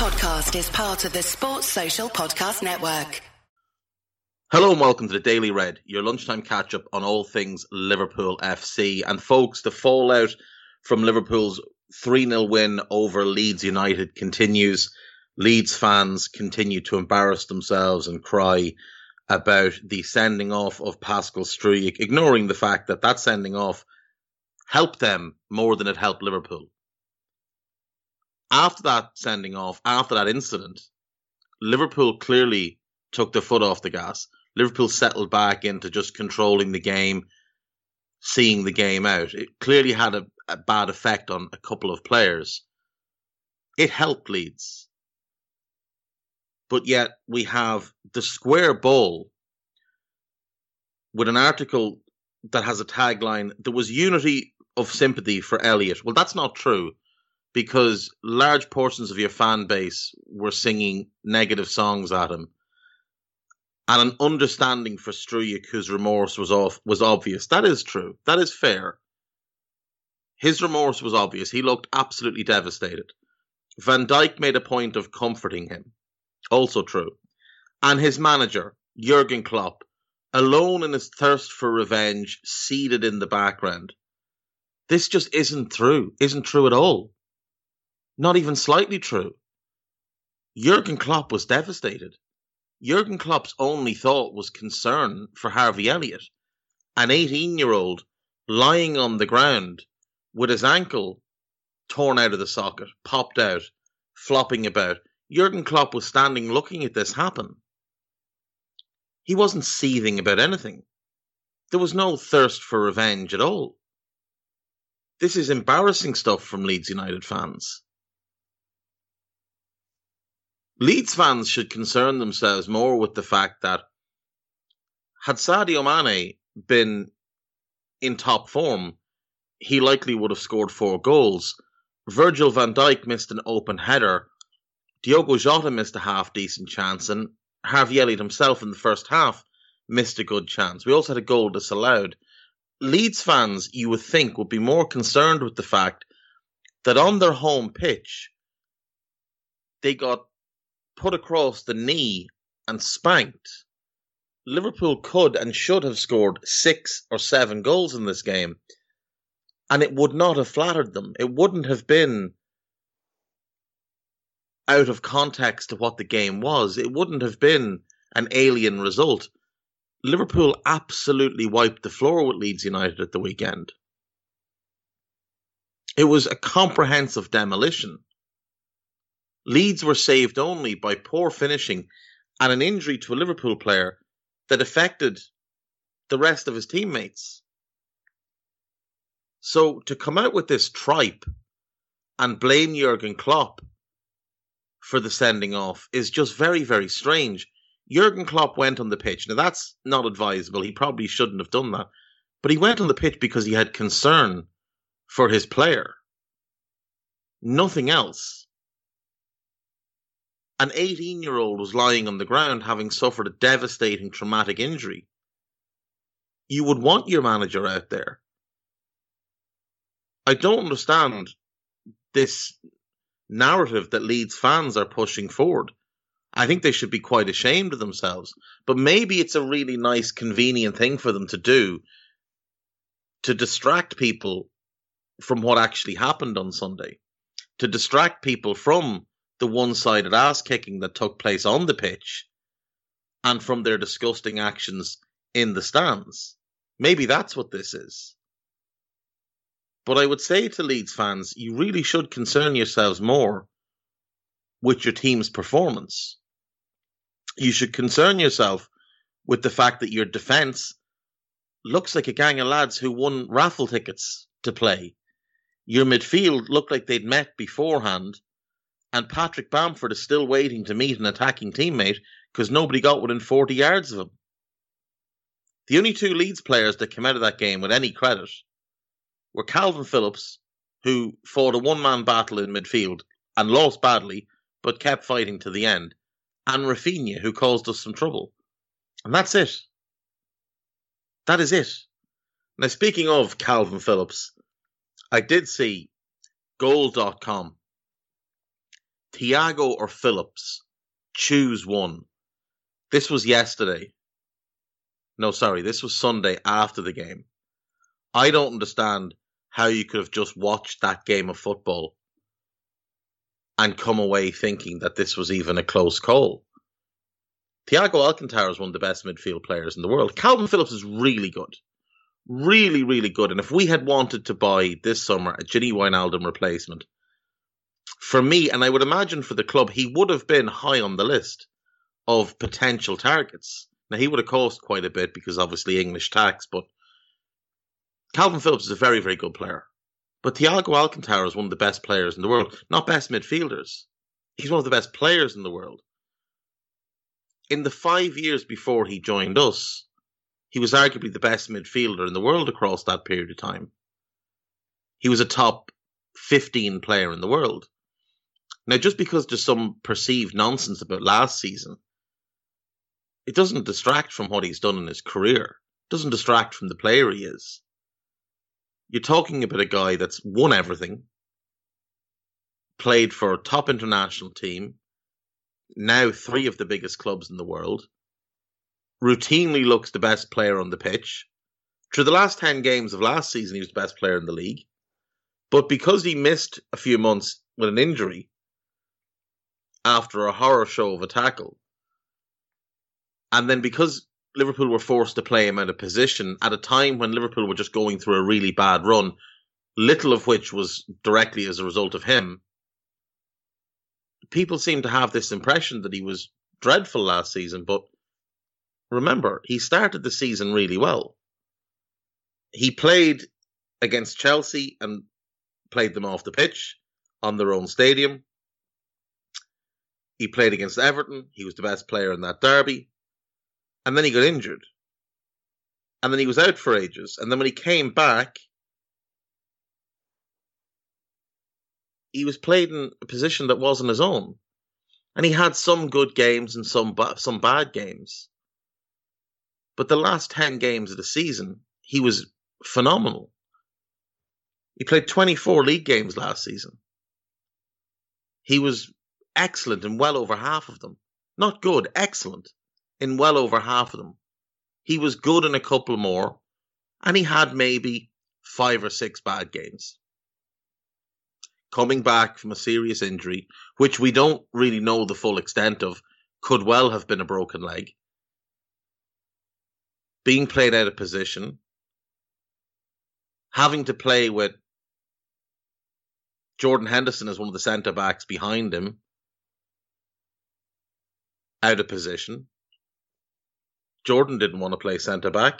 podcast is part of the Sports Social Podcast Network. Hello and welcome to the Daily Red, your lunchtime catch up on all things Liverpool FC. And folks, the fallout from Liverpool's 3 0 win over Leeds United continues. Leeds fans continue to embarrass themselves and cry about the sending off of Pascal Struijk, ignoring the fact that that sending off helped them more than it helped Liverpool. After that sending off, after that incident, Liverpool clearly took the foot off the gas. Liverpool settled back into just controlling the game, seeing the game out. It clearly had a, a bad effect on a couple of players. It helped Leeds. But yet we have the square ball with an article that has a tagline there was unity of sympathy for Elliott. Well, that's not true because large portions of your fan base were singing negative songs at him and an understanding for Struijk, whose remorse was off was obvious. That is true. That is fair. His remorse was obvious. He looked absolutely devastated. Van Dijk made a point of comforting him. Also true. And his manager, Jurgen Klopp, alone in his thirst for revenge, seated in the background. This just isn't true. Isn't true at all. Not even slightly true. Jurgen Klopp was devastated. Jurgen Klopp's only thought was concern for Harvey Elliott, an 18 year old lying on the ground with his ankle torn out of the socket, popped out, flopping about. Jurgen Klopp was standing looking at this happen. He wasn't seething about anything. There was no thirst for revenge at all. This is embarrassing stuff from Leeds United fans. Leeds fans should concern themselves more with the fact that had Sadio Mane been in top form, he likely would have scored four goals. Virgil van Dijk missed an open header. Diogo Jota missed a half decent chance, and Harvey Elliott himself in the first half missed a good chance. We also had a goal disallowed. Leeds fans, you would think, would be more concerned with the fact that on their home pitch, they got put across the knee and spanked. Liverpool could and should have scored six or seven goals in this game, and it would not have flattered them. It wouldn't have been out of context to what the game was. It wouldn't have been an alien result. Liverpool absolutely wiped the floor with Leeds United at the weekend. It was a comprehensive demolition. Leeds were saved only by poor finishing and an injury to a Liverpool player that affected the rest of his teammates. So to come out with this tripe and blame Jurgen Klopp for the sending off is just very, very strange. Jurgen Klopp went on the pitch. Now that's not advisable. He probably shouldn't have done that. But he went on the pitch because he had concern for his player. Nothing else. An 18 year old was lying on the ground having suffered a devastating traumatic injury. You would want your manager out there. I don't understand this narrative that Leeds fans are pushing forward. I think they should be quite ashamed of themselves. But maybe it's a really nice, convenient thing for them to do to distract people from what actually happened on Sunday, to distract people from the one sided ass kicking that took place on the pitch and from their disgusting actions in the stands. Maybe that's what this is. But I would say to Leeds fans, you really should concern yourselves more with your team's performance. You should concern yourself with the fact that your defence looks like a gang of lads who won raffle tickets to play. Your midfield looked like they'd met beforehand and Patrick Bamford is still waiting to meet an attacking teammate because nobody got within 40 yards of him. The only two Leeds players that came out of that game with any credit were Calvin Phillips, who fought a one man battle in midfield and lost badly, but kept fighting to the end, and Rafinha, who caused us some trouble. And that's it. That is it. Now, speaking of Calvin Phillips, I did see goal.com Thiago or Phillips, choose one. This was yesterday. No, sorry, this was Sunday after the game. I don't understand how you could have just watched that game of football and come away thinking that this was even a close call. Thiago Alcantara is one of the best midfield players in the world. Calvin Phillips is really good. Really, really good. And if we had wanted to buy this summer a Gini Wijnaldum replacement, for me, and I would imagine for the club, he would have been high on the list of potential targets. Now, he would have cost quite a bit because obviously English tax, but Calvin Phillips is a very, very good player. But Thiago Alcantara is one of the best players in the world, not best midfielders. He's one of the best players in the world. In the five years before he joined us, he was arguably the best midfielder in the world across that period of time. He was a top 15 player in the world. Now, just because there's some perceived nonsense about last season, it doesn't distract from what he's done in his career. It doesn't distract from the player he is you're talking about a guy that's won everything, played for a top international team, now three of the biggest clubs in the world, routinely looks the best player on the pitch. Through the last 10 games of last season, he was the best player in the league. But because he missed a few months with an injury after a horror show of a tackle, and then because Liverpool were forced to play him out of position at a time when Liverpool were just going through a really bad run, little of which was directly as a result of him. People seem to have this impression that he was dreadful last season, but remember, he started the season really well. He played against Chelsea and played them off the pitch on their own stadium. He played against Everton. He was the best player in that derby and then he got injured, and then he was out for ages, and then when he came back, he was played in a position that wasn't his own, and he had some good games and some ba- some bad games. But the last ten games of the season, he was phenomenal. He played 24 league games last season. He was excellent in well over half of them. Not good, excellent in well over half of them. He was good in a couple more, and he had maybe five or six bad games. Coming back from a serious injury, which we don't really know the full extent of, could well have been a broken leg. Being played out of position, having to play with Jordan Henderson as one of the centre backs behind him, out of position, Jordan didn't want to play centre back,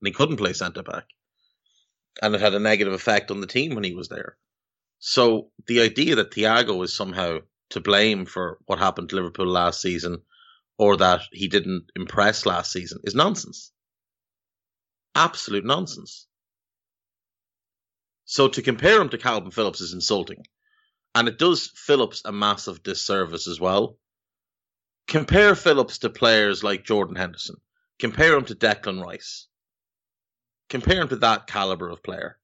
and he couldn't play centre back, and it had a negative effect on the team when he was there. So the idea that Thiago is somehow to blame for what happened to Liverpool last season, or that he didn't impress last season, is nonsense. Absolute nonsense. So to compare him to Calvin Phillips is insulting. And it does Phillips a massive disservice as well. Compare Phillips to players like Jordan Henderson, Compare him to Declan Rice. Compare him to that caliber of player.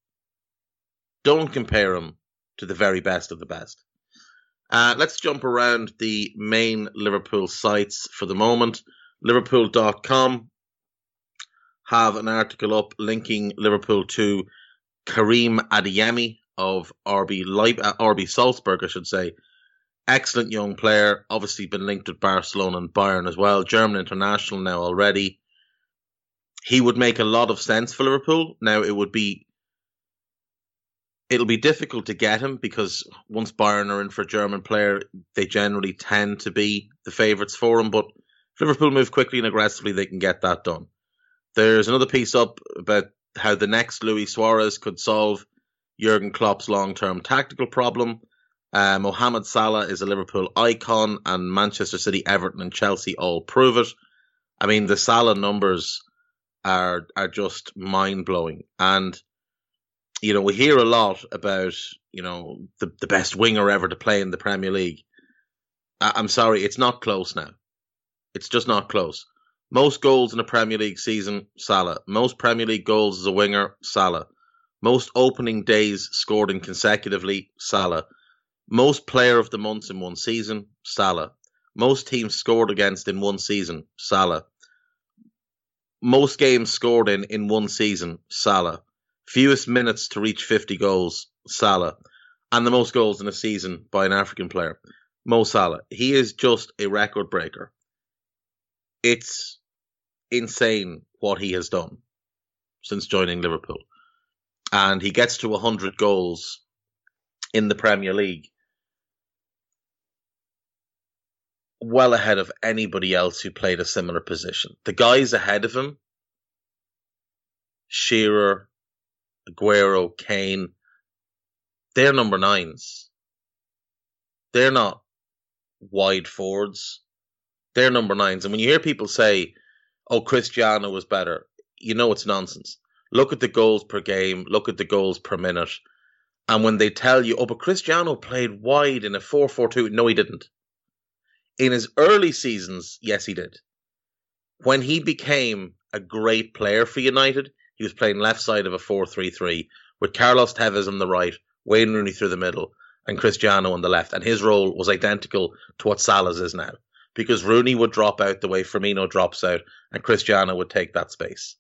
Don't compare him to the very best of the best. Uh, let's jump around the main Liverpool sites for the moment. Liverpool.com have an article up linking Liverpool to Karim Adeyemi of RB uh, RB Salzburg, I should say. Excellent young player, obviously been linked with Barcelona and Bayern as well. German international now already he would make a lot of sense for Liverpool. Now it would be it'll be difficult to get him because once Bayern are in for a German player, they generally tend to be the favourites for him. But if Liverpool move quickly and aggressively, they can get that done. There's another piece up about how the next Luis Suarez could solve Jurgen Klopp's long-term tactical problem. Uh, Mohamed Salah is a Liverpool icon, and Manchester City, Everton, and Chelsea all prove it. I mean, the Salah numbers are are just mind blowing. And you know, we hear a lot about you know the the best winger ever to play in the Premier League. I, I'm sorry, it's not close now. It's just not close. Most goals in a Premier League season, Salah. Most Premier League goals as a winger, Salah. Most opening days scored in consecutively, Salah. Most player of the months in one season, Salah. Most teams scored against in one season, Salah. Most games scored in in one season, Salah. Fewest minutes to reach 50 goals, Salah. And the most goals in a season by an African player, Mo Salah. He is just a record breaker. It's insane what he has done since joining Liverpool. And he gets to 100 goals in the Premier League well ahead of anybody else who played a similar position. The guys ahead of him, Shearer, Aguero, Kane, they're number nines. They're not wide forwards. They're number nines. And when you hear people say, oh, Cristiano was better, you know it's nonsense. Look at the goals per game, look at the goals per minute. And when they tell you, oh, but Cristiano played wide in a 4 4 2, no, he didn't. In his early seasons, yes, he did. When he became a great player for United, he was playing left side of a 4 3 3 with Carlos Tevez on the right, Wayne Rooney through the middle, and Cristiano on the left. And his role was identical to what Salah's is now because Rooney would drop out the way Firmino drops out, and Cristiano would take that space.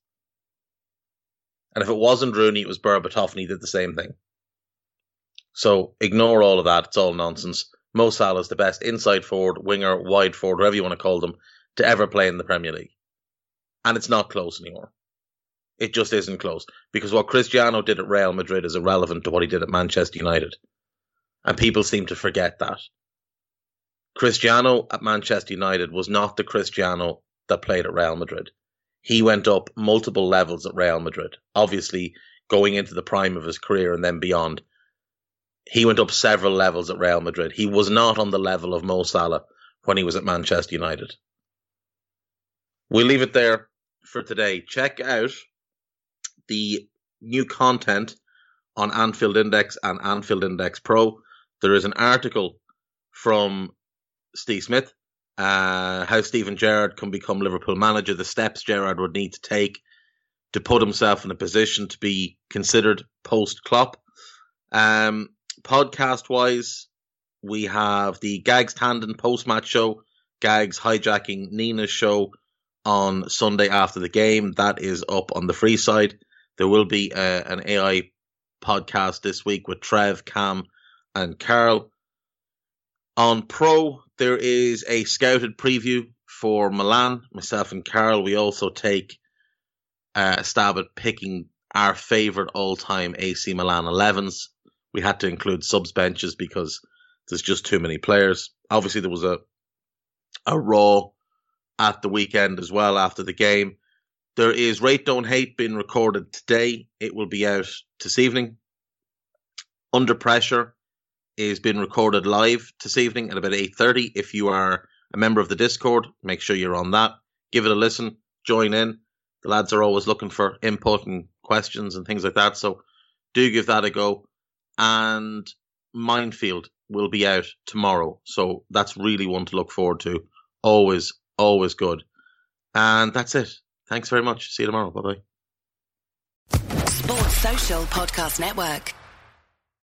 And if it wasn't Rooney, it was Berbatov, and he did the same thing. So ignore all of that. It's all nonsense. Mo Salah is the best inside forward, winger, wide forward, whatever you want to call them, to ever play in the Premier League. And it's not close anymore. It just isn't close. Because what Cristiano did at Real Madrid is irrelevant to what he did at Manchester United. And people seem to forget that. Cristiano at Manchester United was not the Cristiano that played at Real Madrid. He went up multiple levels at Real Madrid, obviously going into the prime of his career and then beyond he went up several levels at Real Madrid. He was not on the level of Mo Salah when he was at Manchester United. We'll leave it there for today. Check out the new content on Anfield Index and Anfield Index Pro. There is an article from Steve Smith, uh, how Steven Gerrard can become Liverpool manager, the steps Gerrard would need to take to put himself in a position to be considered post Klopp. Um, podcast wise, we have the Gags Tandon post match show, Gags hijacking Nina's show on Sunday after the game. That is up on the free side. There will be uh, an AI podcast this week with Trev, Cam, and Carl. On Pro, there is a scouted preview for Milan. Myself and Carl, we also take uh, a stab at picking our favourite all time AC Milan 11s we had to include subs benches because there's just too many players. Obviously, there was a a raw at the weekend as well after the game. There is Rate Don't Hate being recorded today. It will be out this evening. Under Pressure is being recorded live this evening at about 8.30. If you are a member of the Discord, make sure you're on that. Give it a listen. Join in. The lads are always looking for input and questions and things like that. So do give that a go and Minefield will be out tomorrow. So that's really one to look forward to. Always, always good. And that's it. Thanks very much. See you tomorrow. Bye bye. Sports Social Podcast Network.